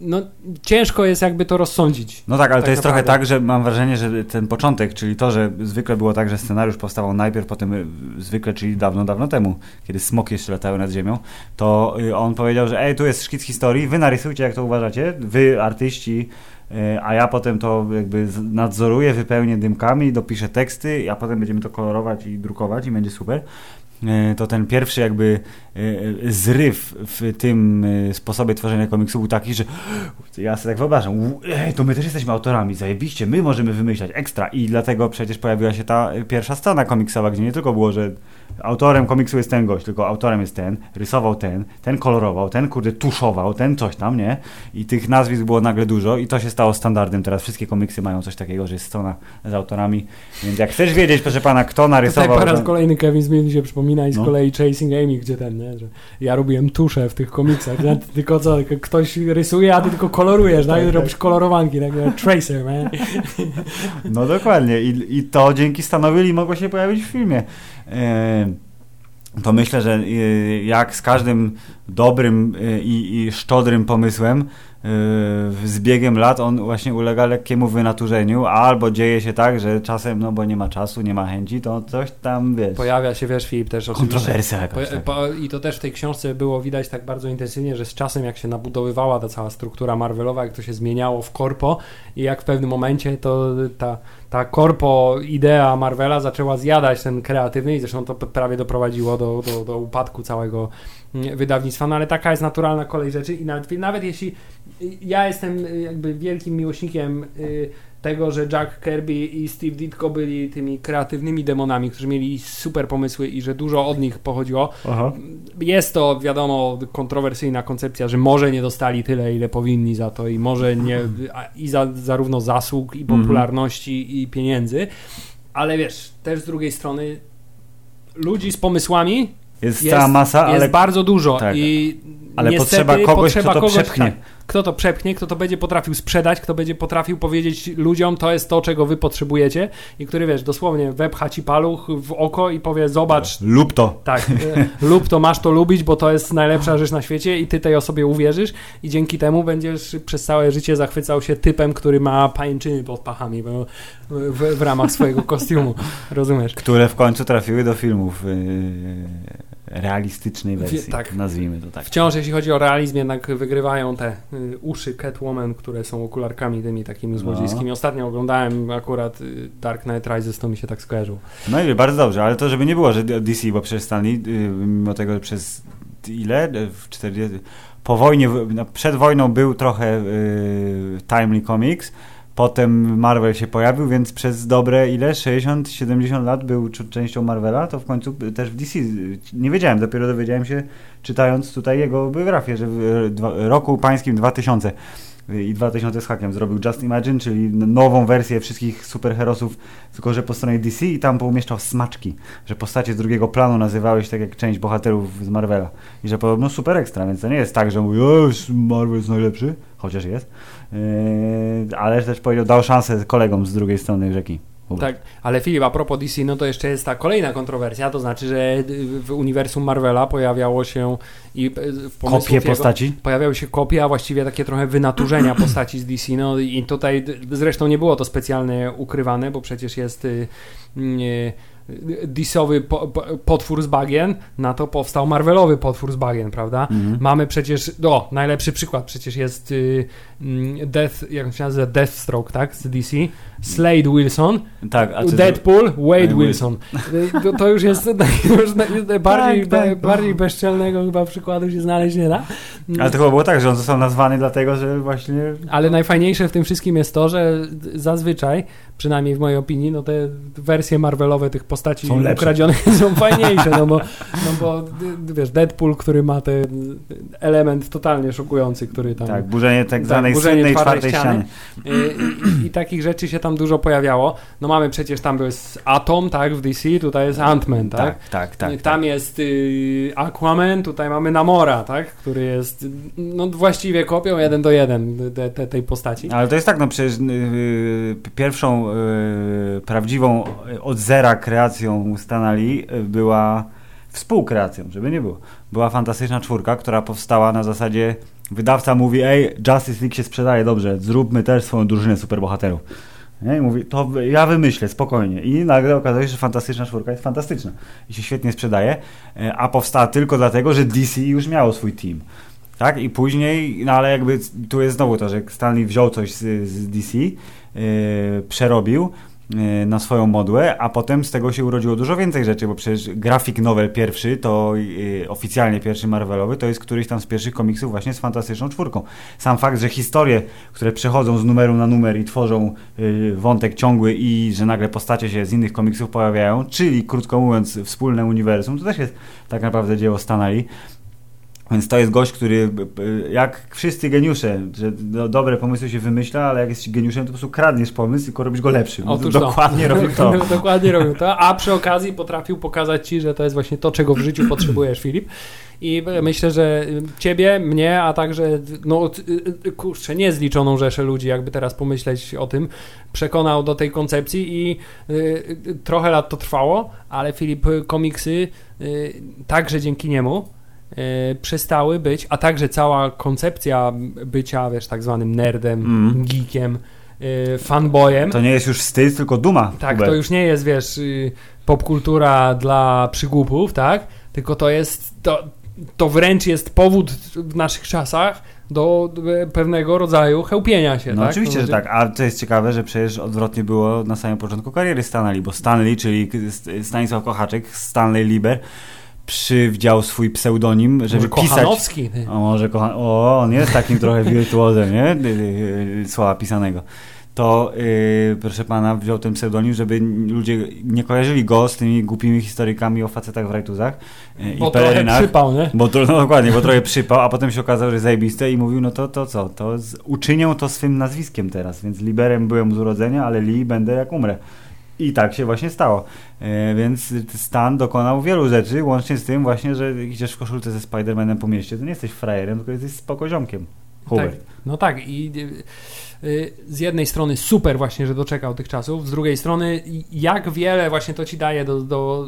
S2: No, ciężko jest jakby to rozsądzić.
S1: No tak, ale to
S2: tak
S1: jest trochę
S2: naprawdę.
S1: tak, że mam wrażenie, że ten początek, czyli to, że zwykle było tak, że scenariusz powstawał najpierw, potem y, zwykle, czyli dawno, dawno temu, kiedy smoki jeszcze latały nad ziemią, to y, on powiedział, że ej, tu jest szkic historii, wy narysujcie jak to uważacie, wy artyści, y, a ja potem to jakby nadzoruję, wypełnię dymkami, dopiszę teksty, a potem będziemy to kolorować i drukować i będzie super. Y, To ten pierwszy jakby zryw w tym y, sposobie tworzenia komiksu był taki, że ja sobie tak wyobrażam, "U, ej, to my też jesteśmy autorami, zajebiście, my możemy wymyślać ekstra i dlatego przecież pojawiła się ta pierwsza strona komiksowa, gdzie nie tylko było, że autorem komiksu jest ten gość, tylko autorem jest ten, rysował ten, ten kolorował, ten kurde tuszował, ten coś tam, nie? I tych nazwisk było nagle dużo i to się stało standardem. Teraz wszystkie komiksy mają coś takiego, że jest strona z autorami. Więc jak chcesz wiedzieć, proszę pana, kto narysował...
S2: Tutaj po raz
S1: to-
S2: kolejny Kevin Smith mi się przypomina i z
S1: No.
S2: kolei Chasing Amy, gdzie ten, nie? Że ja robiłem tusze w tych komiksach, nie? Ty tylko co, ktoś rysuje, a ty tylko kolorujesz, tak?
S1: Tak, tak.
S2: Robisz kolorowanki, tak? Tracer, man.
S1: No dokładnie. I, I to dzięki Stanowi mogło się pojawić w filmie. E, To myślę, że e, jak z każdym dobrym e, i, i szczodrym pomysłem e, z biegiem lat on właśnie ulega lekkiemu wynaturzeniu, albo dzieje się tak, że czasem, no bo nie ma czasu, nie ma chęci, to coś tam, wiesz,
S2: Pojawia się, wiesz, Filip, też
S1: kontrowersja
S2: Po,
S1: jakaś. tak.
S2: po, I to też w tej książce było widać tak bardzo intensywnie, że z czasem jak się nabudowywała ta cała struktura Marvelowa, jak to się zmieniało w korpo i jak w pewnym momencie to ta, ta korpo idea Marvela zaczęła zjadać ten kreatywny i zresztą to prawie doprowadziło do, do, do upadku całego wydawnictwa, no ale taka jest naturalna kolej rzeczy i nawet, nawet jeśli ja jestem y, jakby wielkim miłośnikiem y, tego, że Jack Kirby i Steve Ditko byli tymi kreatywnymi demonami, którzy mieli super pomysły i że dużo od nich pochodziło.
S1: Aha.
S2: Jest to, wiadomo, kontrowersyjna koncepcja, że może nie dostali tyle, ile powinni za to i może nie, i za, zarówno zasług, i
S1: Mhm.
S2: popularności, i pieniędzy, ale wiesz, też z drugiej strony ludzi z pomysłami
S1: Jest,
S2: jest,
S1: cała masa,
S2: jest
S1: ale,
S2: bardzo dużo
S1: tak.
S2: i
S1: ale
S2: niestety
S1: potrzeba kogoś,
S2: potrzeba
S1: kto to
S2: kogoś,
S1: przepchnie.
S2: tak, kto to przepchnie, kto to będzie potrafił sprzedać, kto będzie potrafił powiedzieć ludziom, to jest to, czego wy potrzebujecie i który, wiesz, dosłownie wepcha ci paluch w oko i powie, zobacz,
S1: Lub to.
S2: tak, e, lub to masz to lubić, bo to jest najlepsza rzecz na świecie i ty tej osobie uwierzysz i dzięki temu będziesz przez całe życie zachwycał się typem, który ma pajęczyny pod pachami bo, w, w ramach swojego kostiumu, rozumiesz?
S1: Które w końcu trafiły do filmów yy, realistycznej
S2: Wie-
S1: wersji,
S2: tak.
S1: nazwijmy to tak.
S2: Wciąż jeśli chodzi o realizm, jednak wygrywają te y, uszy Catwoman, które są okularkami tymi takimi
S1: No.
S2: złodziejskimi. Ostatnio oglądałem akurat y, Dark Knight Rises, to mi się tak skojarzył.
S1: No i bardzo dobrze, ale to żeby nie było, że DC, bo przecież Stanley, yy, mimo tego, że przez ile? W 40... Po wojnie, no, przed wojną był trochę yy, Timely Comics, potem Marvel się pojawił, więc przez dobre ile? 60-70 lat był częścią Marvela, to w końcu też w DC. Nie wiedziałem, dopiero dowiedziałem się, czytając tutaj jego biografię, że w dwa, roku pańskim 2000 i 2000 z hakiem zrobił Just Imagine, czyli nową wersję wszystkich superherosów, tylko że po stronie DC i tam poumieszczał smaczki, że postacie z drugiego planu nazywały się tak jak część bohaterów z Marvela i że podobno super ekstra, więc to nie jest tak, że mówi, o, Marvel jest najlepszy, chociaż jest, ale też powiedział, dał szansę kolegom z drugiej strony rzeki.
S2: Tak, ale Filip, a propos DC, no to jeszcze jest ta kolejna kontrowersja, to znaczy, że y, w uniwersum Marvela pojawiało się i y, w
S1: Kopie
S2: jego-
S1: postaci?
S2: pojawiały się kopie, a właściwie takie trochę wynaturzenia postaci z DC. No i tutaj d- zresztą nie było to specjalnie ukrywane, bo przecież jest y, y, DC-owy po, po, potwór z bagien, na to powstał Marvelowy potwór z bagien, prawda?
S1: Mhm.
S2: Mamy przecież, o, najlepszy przykład przecież jest y, mm, Death, jak się nazywa, Deathstroke, tak, z DC, Slade Wilson,
S1: Tak, a
S2: Deadpool, Wade
S1: Wade
S2: Wilson. To, to już jest już bardziej,
S1: Tak, tak.
S2: ba- bardziej bezczelnego chyba przykładu się znaleźć nie da.
S1: Ale to chyba było tak, że on został nazwany dlatego, że właśnie
S2: Ale najfajniejsze w tym wszystkim jest to, że zazwyczaj, przynajmniej w mojej opinii, no te wersje Marvelowe tych postaci
S1: Są lepsze.
S2: ukradzionych są fajniejsze, no bo, no bo wiesz, Deadpool, który ma ten element totalnie szokujący, który tam...
S1: tak, burzenie tak zwanej
S2: burzenie
S1: słynnej
S2: twardej
S1: czwartej
S2: ściany.
S1: ściany.
S2: I, i, I takich rzeczy się tam dużo pojawiało. No mamy przecież tam jest Atom, tak, w DC, tutaj jest Ant-Man, tak?
S1: Tak, tak, tak.
S2: Tam jest y, Aquaman, tutaj mamy Namora, tak? Który jest no, właściwie kopią jeden do jeden te, te, tej postaci.
S1: Ale to jest tak, no przecież yy, pierwszą yy, prawdziwą yy, od zera kreacją Stanley yy, była współkreacją, żeby nie było. Była fantastyczna czwórka, która powstała na zasadzie wydawca mówi, ej, Justice League się sprzedaje dobrze, zróbmy też swoją drużynę superbohaterów. Nie? I mówi, to ja wymyślę, spokojnie. I nagle okazuje się, że fantastyczna czwórka jest fantastyczna i się świetnie sprzedaje, yy, a powstała tylko dlatego, że DC już miało swój team. Tak, i później, no ale jakby tu jest znowu to, że Stanley wziął coś z, z DC, yy, przerobił e, na swoją modłę, a potem z tego się urodziło dużo więcej rzeczy, bo przecież grafik novel pierwszy, to e, oficjalnie pierwszy Marvelowy, to jest któryś tam z pierwszych komiksów właśnie z Fantastyczną Czwórką. Sam fakt, że historie, które przechodzą z numeru na numer i tworzą e, wątek ciągły i że nagle postacie się z innych komiksów pojawiają, czyli krótko mówiąc wspólne uniwersum, to też jest tak naprawdę dzieło Stanley. Więc to jest gość, który jak wszyscy geniusze, że do, dobre pomysły się wymyśla, ale jak jesteś geniuszem, to po prostu kradniesz pomysł, tylko robisz go lepszym.
S2: Otóż
S1: dokładnie
S2: to.
S1: robił to.
S2: dokładnie robił to, a przy okazji potrafił pokazać ci, że to jest właśnie to, czego w życiu potrzebujesz, Filip. I myślę, że ciebie, mnie, a także, no kurczę, niezliczoną rzeszę ludzi, jakby teraz pomyśleć o tym, przekonał do tej koncepcji i y, trochę lat to trwało, ale Filip, komiksy y, także dzięki niemu przestały być, a także cała koncepcja bycia, wiesz, tak zwanym nerdem, mm. geekiem, y, fanboyem.
S1: To nie jest już wstyd, tylko duma.
S2: Tak, Hubert. to już nie jest, wiesz, y, popkultura dla przygłupów, tak? Tylko to jest, to, to wręcz jest powód w naszych czasach do pewnego rodzaju chełpienia się.
S1: No
S2: tak?
S1: oczywiście,
S2: to
S1: że tak, a to jest ciekawe, że przecież odwrotnie było na samym początku kariery Stanley, bo Stanley, czyli Stanisław Kochaczek, Stanley Liber, przywdział swój pseudonim, żeby
S2: może
S1: pisać...
S2: Kochanowski.
S1: O, może Kochan... O, on jest takim trochę wirtuozem, nie? Y, y, y, słowa pisanego. To, yy, proszę pana, wziął ten pseudonim, żeby ludzie nie kojarzyli go z tymi głupimi historykami o facetach w rajtuzach
S2: yy, bo i przypał, nie?
S1: Bo, no dokładnie, bo trochę przypał, a potem się okazało, że zajebiste i mówił, no to, to co, to z, uczynię to swym nazwiskiem teraz, więc Liberem byłem z urodzenia, ale Li będę jak umrę. I tak się właśnie stało. E, więc Stan dokonał wielu rzeczy, łącznie z tym właśnie, że idziesz w koszulce ze Spider-Manem po mieście, to nie jesteś frajerem, tylko jesteś spokoziomkiem.
S2: Tak, no tak i y, z jednej strony super właśnie, że doczekał tych czasów, z drugiej strony jak wiele właśnie to ci daje do, do,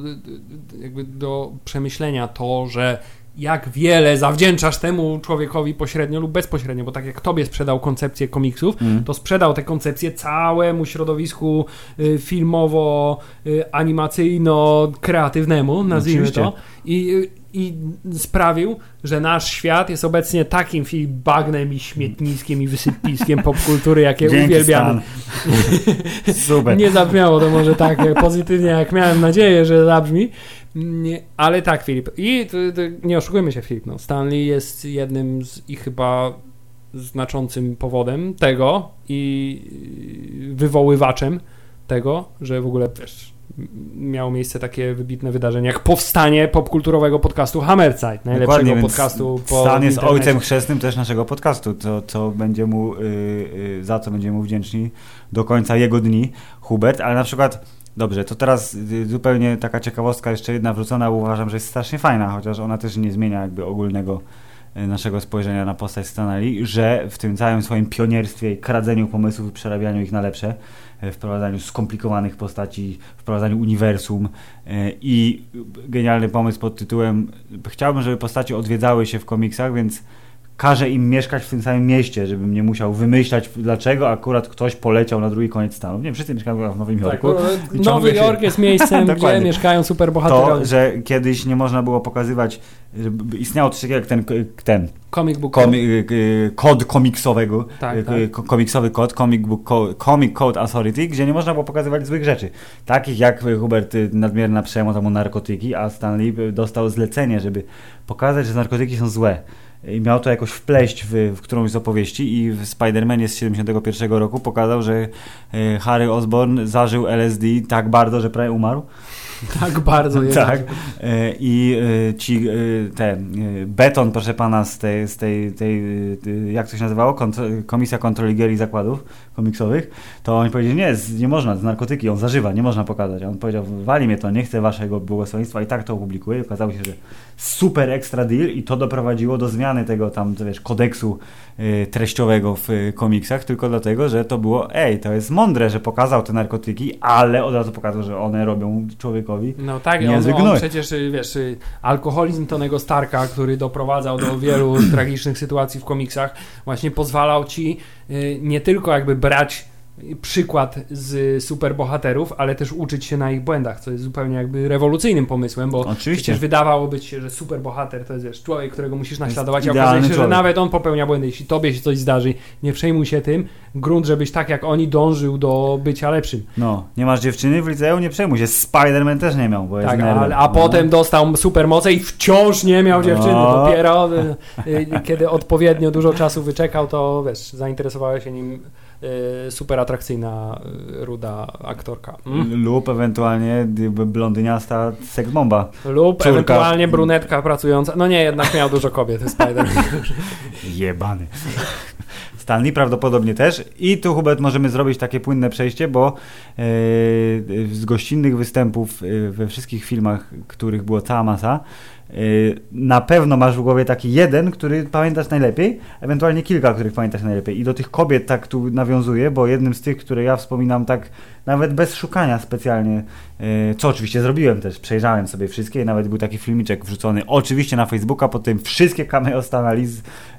S2: do przemyślenia to, że jak wiele zawdzięczasz temu człowiekowi pośrednio lub bezpośrednio, bo tak jak tobie sprzedał koncepcję komiksów, mm. to sprzedał tę koncepcję całemu środowisku y, filmowo-animacyjno-kreatywnemu, y, nazwijmy Oczywiście. to. I, i sprawił, że nasz świat jest obecnie takim bagnem i śmietniskiem i wysypiskiem popkultury, jakie Dzięki uwielbiamy.
S1: Super.
S2: Nie zabrzmiało to może tak pozytywnie, jak miałem nadzieję, że zabrzmi, nie, ale tak, Filip. I to, to nie oszukujmy się, Filip. No, Stanley jest jednym z i chyba znaczącym powodem tego i wywoływaczem tego, że w ogóle wiesz, miało miejsce takie wybitne wydarzenie jak powstanie popkulturowego podcastu Hammerzeit, najlepszego podcastu
S1: po Stan jest ojcem chrzestnym też naszego podcastu, co, co będzie mu, yy, yy, za co będziemy mu wdzięczni do końca jego dni, Hubert, ale na przykład Dobrze, to teraz y, zupełnie taka ciekawostka jeszcze jedna wrzucona, bo uważam, że jest strasznie fajna, chociaż ona też nie zmienia jakby ogólnego y, naszego spojrzenia na postać Stanley, że w tym całym swoim pionierstwie, kradzeniu pomysłów i przerabianiu ich na lepsze, y, wprowadzaniu skomplikowanych postaci, wprowadzaniu uniwersum i genialny pomysł pod tytułem chciałbym, żeby postacie odwiedzały się w komiksach, więc każe im mieszkać w tym samym mieście, żebym nie musiał wymyślać, dlaczego akurat ktoś poleciał na drugi koniec stanu. Nie wszyscy mieszkają w Nowym tak, Jorku.
S2: Tak, Nowy Jork jest miejscem, gdzie mieszkają superbohaterowie.
S1: To, że kiedyś nie można było pokazywać, istniało coś takiego jak ten, ten
S2: Comic book
S1: komi, y, y, kod komiksowego,
S2: tak,
S1: y,
S2: tak.
S1: komiksowy kod, comic, book comic Code Authority, gdzie nie można było pokazywać złych rzeczy. Takich jak Hubert nadmierna przemoc albo narkotyki, a Stanley dostał zlecenie, żeby pokazać, że narkotyki są złe i miał to jakoś wpleść w, w którąś z opowieści i w Spider-Manie z 71 roku pokazał, że e, Harry Osborn zażył LSD tak bardzo, że prawie umarł.
S2: Tak bardzo jest.
S1: tak. E, I e, ci te beton, proszę pana, z tej, z tej, tej jak to się nazywało? Komisja Kontroli Gier i Zakładów komiksowych, to oni powiedzieli, nie, nie można, z narkotyki, on zażywa, nie można pokazać. A on powiedział, wali mnie to, nie chcę waszego błogosławieństwa i tak to opublikuje. I okazało się, że super extra deal i to doprowadziło do zmiany tego tam, wiesz, kodeksu treściowego w y, komiksach, tylko dlatego, że to było, ej, to jest mądre, że pokazał te narkotyki, ale od razu pokazał, że one robią człowiekowi
S2: No tak, on, on przecież, y, wiesz, y, alkoholizm Tonego Starka, który doprowadzał do wielu tragicznych sytuacji w komiksach, właśnie pozwalał ci y, nie tylko jakby brać przykład z superbohaterów, ale też uczyć się na ich błędach, co jest zupełnie jakby rewolucyjnym pomysłem, bo
S1: Oczywiście.
S2: przecież wydawałoby się, że superbohater to jest wiesz, człowiek, którego musisz naśladować, a okazuje się, że
S1: człowiek.
S2: nawet on popełnia błędy. Jeśli tobie się coś zdarzy, nie przejmuj się tym. Grunt, żebyś tak jak oni dążył do bycia lepszym.
S1: No, nie masz dziewczyny w liceum, nie przejmuj się. Spider-Man też nie miał, bo jest
S2: Tak,
S1: nerdem.
S2: ale, a
S1: No.
S2: potem dostał supermoce i wciąż nie miał dziewczyny.
S1: No.
S2: Dopiero y, y, kiedy odpowiednio dużo czasu wyczekał, to wiesz, zainteresowała się nim super atrakcyjna y, ruda aktorka. Mm?
S1: Lub ewentualnie blondyniasta seksbomba.
S2: Lub
S1: Córka.
S2: ewentualnie brunetka pracująca. No nie, jednak miał dużo kobiet, Spider.
S1: Jebany. Stanley prawdopodobnie też. I tu, Hubert, możemy zrobić takie płynne przejście, bo e, z gościnnych występów e, we wszystkich filmach, których było cała masa, na pewno masz w głowie taki jeden, który pamiętasz najlepiej, ewentualnie kilka, których pamiętasz najlepiej. I do tych kobiet tak tu nawiązuję, bo jednym z tych, które ja wspominam tak nawet bez szukania specjalnie, e, co oczywiście zrobiłem też, przejrzałem sobie wszystkie i nawet był taki filmiczek wrzucony oczywiście na Facebooka, potem wszystkie cameo z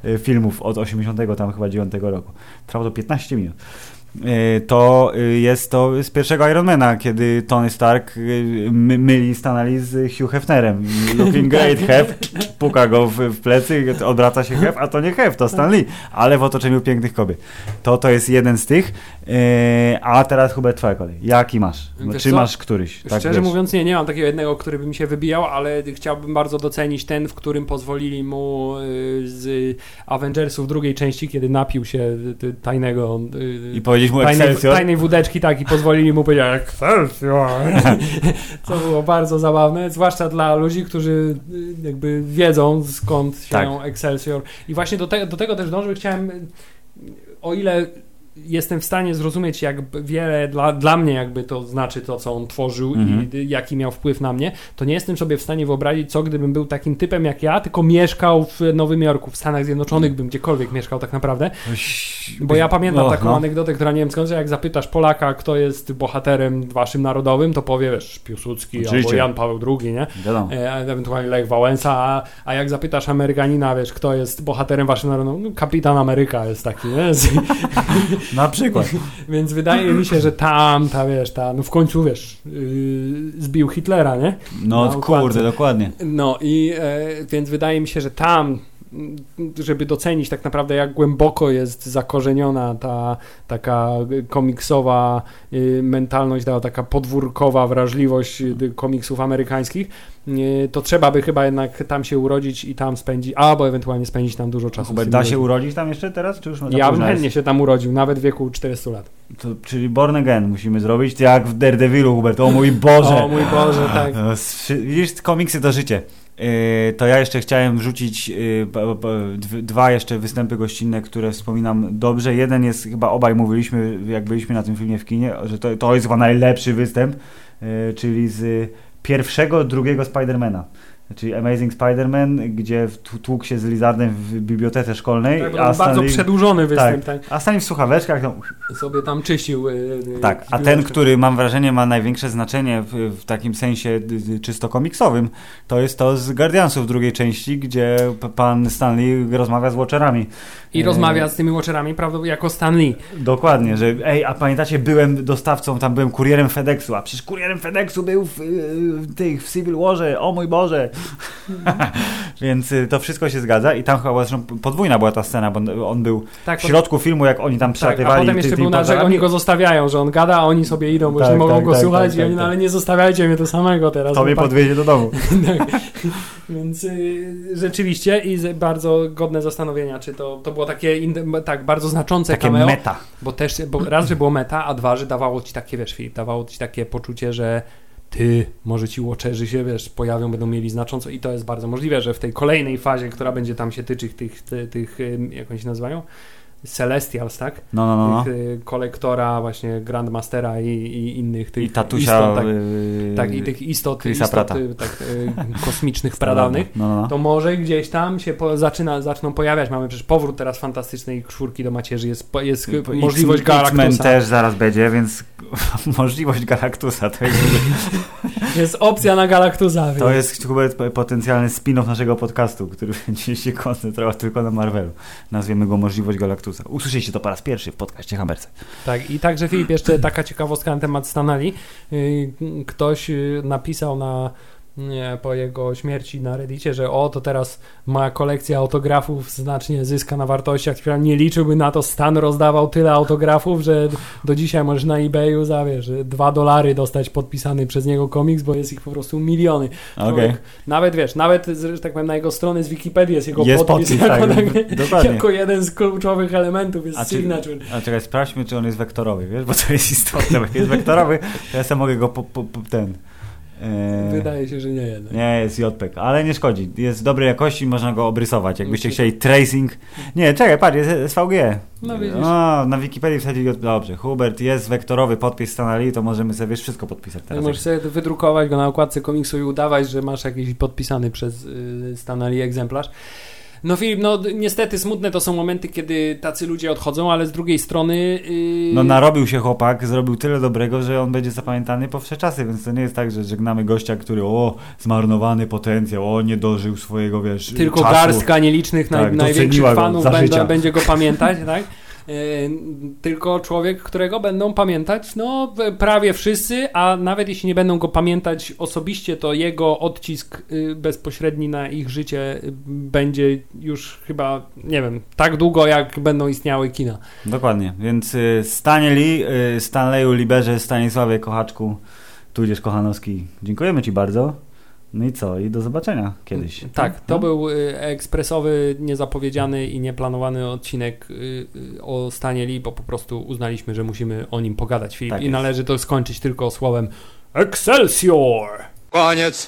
S1: e, filmów od 80 tam chyba 9 roku. Trwało to 15 minut. E, To e, jest to z pierwszego Ironmana, kiedy Tony Stark e, my, myli Stana Lee z Hugh Hefnerem. Looking great, Hef, puka go w, w plecy, odwraca się Hef, a to nie Hef, to Stan Lee, ale w otoczeniu pięknych kobiet. To to jest jeden z tych. E, A teraz Hubert, twoja kolej. Jaki masz?
S2: Wiesz
S1: Czy
S2: co?
S1: masz któryś? Tak,
S2: Szczerze
S1: wiesz.
S2: mówiąc, nie, nie mam takiego jednego, który by mi się wybijał, ale chciałbym bardzo docenić ten, w którym pozwolili mu y, z Avengersów drugiej części, kiedy napił się y, tajnego. y,
S1: I powiedzieć mu
S2: tajnej,
S1: Excelsior.
S2: tajnej wódeczki, tak, i pozwolili mu powiedzieć Excelsior. Co było bardzo zabawne, zwłaszcza dla ludzi, którzy y, jakby wiedzą skąd się
S1: Tak.
S2: Excelsior. I właśnie do, te, do tego też dążył. Chciałem, y, o ile jestem w stanie zrozumieć, jak wiele dla, dla mnie jakby to znaczy to, co on tworzył
S1: Mhm.
S2: i jaki miał wpływ na mnie, to nie jestem sobie w stanie wyobrazić, co gdybym był takim typem jak ja, tylko mieszkał w Nowym Jorku, w Stanach Zjednoczonych bym gdziekolwiek mieszkał tak naprawdę. Bo ja pamiętam
S1: O,
S2: taką
S1: no.
S2: anegdotę, która nie wiem skąd, że jak zapytasz Polaka, kto jest bohaterem waszym narodowym, to powie, wiesz, Piłsudski albo
S1: Oczywiście.
S2: Jan Paweł II, nie?
S1: Wiadomo.
S2: E, ewentualnie Lech Wałęsa, a, a jak zapytasz Amerykanina, wiesz, kto jest bohaterem waszym narodowym, no, kapitan Ameryka jest taki, nie?
S1: Na przykład.
S2: Więc wydaje mi się, że tam, ta wiesz, ta, no w końcu, wiesz, yy, zbił Hitlera, nie?
S1: No kurde, dokładnie.
S2: No i e, więc wydaje mi się, że tam, żeby docenić tak naprawdę, jak głęboko jest zakorzeniona ta taka komiksowa y, mentalność, ta taka podwórkowa wrażliwość y, komiksów amerykańskich, y, to trzeba by chyba jednak tam się urodzić i tam spędzić, albo ewentualnie spędzić tam dużo czasu. Z
S1: da się urodzić tam jeszcze teraz, czy już
S2: Ja bym chętnie się tam urodził, nawet w wieku 400 lat.
S1: To, czyli Born Again musimy zrobić, jak w Daredevilu, Hubert. O mój Boże!
S2: O mój Boże, tak.
S1: Widzisz, komiksy to życie. Yy, to ja jeszcze chciałem wrzucić yy, dwa jeszcze występy gościnne, które wspominam dobrze. Jeden jest, chyba obaj mówiliśmy, jak byliśmy na tym filmie w kinie, że to, to jest chyba najlepszy występ, yy, czyli z pierwszego, drugiego Spidermana. Czyli Amazing Spider-Man, gdzie tłukł się z Lizardem w bibliotece szkolnej,
S2: Tak,
S1: a,
S2: był bardzo
S1: Stanley,
S2: przedłużony występ, tak.
S1: a Stanley w słuchaweczkach tam
S2: Sobie tam czyścił. y, y,
S1: tak, a ten, który mam wrażenie ma największe znaczenie w, w takim sensie czysto komiksowym, to jest to z Guardiansów drugiej części, gdzie pan Stanley rozmawia z Watcherami.
S2: I
S1: E,
S2: rozmawia z tymi Watcherami prawdopodobnie jako Stan Lee.
S1: Dokładnie, że ej, a pamiętacie, byłem dostawcą, tam byłem kurierem FedExu, a przecież kurierem FedExu był w, y, w tych, w Civil Warze, o mój Boże. Więc y, to wszystko się zgadza i tam chyba zresztą podwójna była ta scena, bo on był
S2: Tak,
S1: w środku filmu, jak oni tam
S2: tak, a
S1: przelatywali
S2: potem jeszcze był na, że oni go zostawiają, że on gada, a oni sobie idą, bo już
S1: Tak,
S2: nie mogą
S1: tak,
S2: go
S1: tak,
S2: słuchać
S1: tak,
S2: i oni,
S1: tak,
S2: no
S1: tak.
S2: ale nie zostawiajcie mnie to samego teraz.
S1: To mnie
S2: pan-
S1: podwiezie do domu.
S2: tak. Więc y, rzeczywiście i bardzo godne zastanowienia, czy to, to było takie tak bardzo znaczące
S1: Takie
S2: cameo,
S1: meta.
S2: bo też, bo raz, że było meta, a dwa, że dawało ci takie, wiesz Filip, dawało ci takie poczucie, że ty, może ci watcherzy się, wiesz, pojawią, będą mieli znacząco i to jest bardzo możliwe, że w tej kolejnej fazie, która będzie tam się tyczyć tych, tych, tych jak oni się nazywają? Celestials, tak?
S1: No, no, no. no.
S2: Tych y, kolektora, właśnie Grandmastera i, i innych tych
S1: I tatusia.
S2: istot, tak,
S1: yy,
S2: tak, i tych istot, istot y, tak, y, kosmicznych, pradawnych,
S1: No, no, no.
S2: to może gdzieś tam się po, zaczyna, zaczną pojawiać. Mamy przecież powrót teraz fantastycznej czwórki do macierzy, jest, jest
S1: X-
S2: możliwość
S1: X-Men
S2: Galactusa,
S1: też zaraz będzie, więc możliwość Galactusa to jest,
S2: jest opcja na Galactusa.
S1: to jest chyba po- potencjalny spin-off naszego podcastu, który będzie się koncentrował tylko na Marvelu. Nazwiemy go możliwość Galactusa. Robertusa. Usłyszycie to po raz pierwszy w podcaście Hammerce.
S2: Tak, i także Filip, jeszcze taka ciekawostka na temat Stanali. Y, Ktoś y, napisał na po jego śmierci na Reddicie, że o, to teraz moja kolekcja autografów znacznie zyska na wartościach. Nie liczyłby na to, Stan rozdawał tyle autografów, że do dzisiaj możesz na eBayu za, wiesz, dwa dolary dostać podpisany przez niego komiks, bo jest ich po prostu miliony. Człowiek- Nawet, wiesz, nawet, że tak powiem, na jego strony z Wikipedii jest jego
S1: Jest
S2: podpis,
S1: podpis,
S2: jako,
S1: tak, dokładnie.
S2: jako jeden z kluczowych elementów jest
S1: A czy-
S2: signature.
S1: A czekaj, sprawdźmy, czy on jest wektorowy, wiesz, bo to jest istotne. bo jest wektorowy, to ja sam mogę go po, po, po ten... e,
S2: Wydaje się, że nie jeden.
S1: Nie, jest JPEG, ale nie szkodzi. Jest dobrej jakości, można go obrysować. Jakbyście
S2: Znaczy-
S1: chcieli tracing. Nie, czekaj, patrz, jest SVG.
S2: No widzisz.
S1: O, na Wikipedii wsadził JPEG. Dobrze, Hubert, jest wektorowy podpis Stanley, to możemy sobie wiesz, wszystko podpisać teraz.
S2: Możesz sobie wydrukować go na okładce komiksu i udawać, że masz jakiś podpisany przez y, Stanley egzemplarz. No Filip, no niestety smutne to są momenty, kiedy tacy ludzie odchodzą, ale z drugiej strony... y,
S1: No narobił się chłopak, zrobił tyle dobrego, że on będzie zapamiętany po wsze czasy, więc to nie jest tak, że żegnamy gościa, który o, zmarnowany potencjał, o, nie dożył swojego, wiesz,
S2: Tylko
S1: czasu.
S2: garstka nielicznych naj,
S1: Tak,
S2: największych
S1: doceniła go
S2: fanów będą, będzie go pamiętać, tak? Y, Tylko człowiek, którego będą pamiętać, no prawie wszyscy, a nawet jeśli nie będą go pamiętać osobiście, to jego odcisk y, bezpośredni na ich życie y, będzie już chyba, nie wiem, tak długo jak będą istniały kina.
S1: Dokładnie, więc y, Stanieli, y, Stanleyu, Liberze, Stanisławie, Kochaczku, tudzież Kochanowski, dziękujemy Ci bardzo. No i co? I do zobaczenia kiedyś.
S2: Tak, to
S1: No?
S2: był y, ekspresowy, niezapowiedziany i nieplanowany odcinek y, y, o stanie Lee, bo po prostu uznaliśmy, że musimy o nim pogadać, Filip.
S1: Tak
S2: I
S1: jest.
S2: należy to skończyć tylko słowem Excelsior!
S3: Koniec.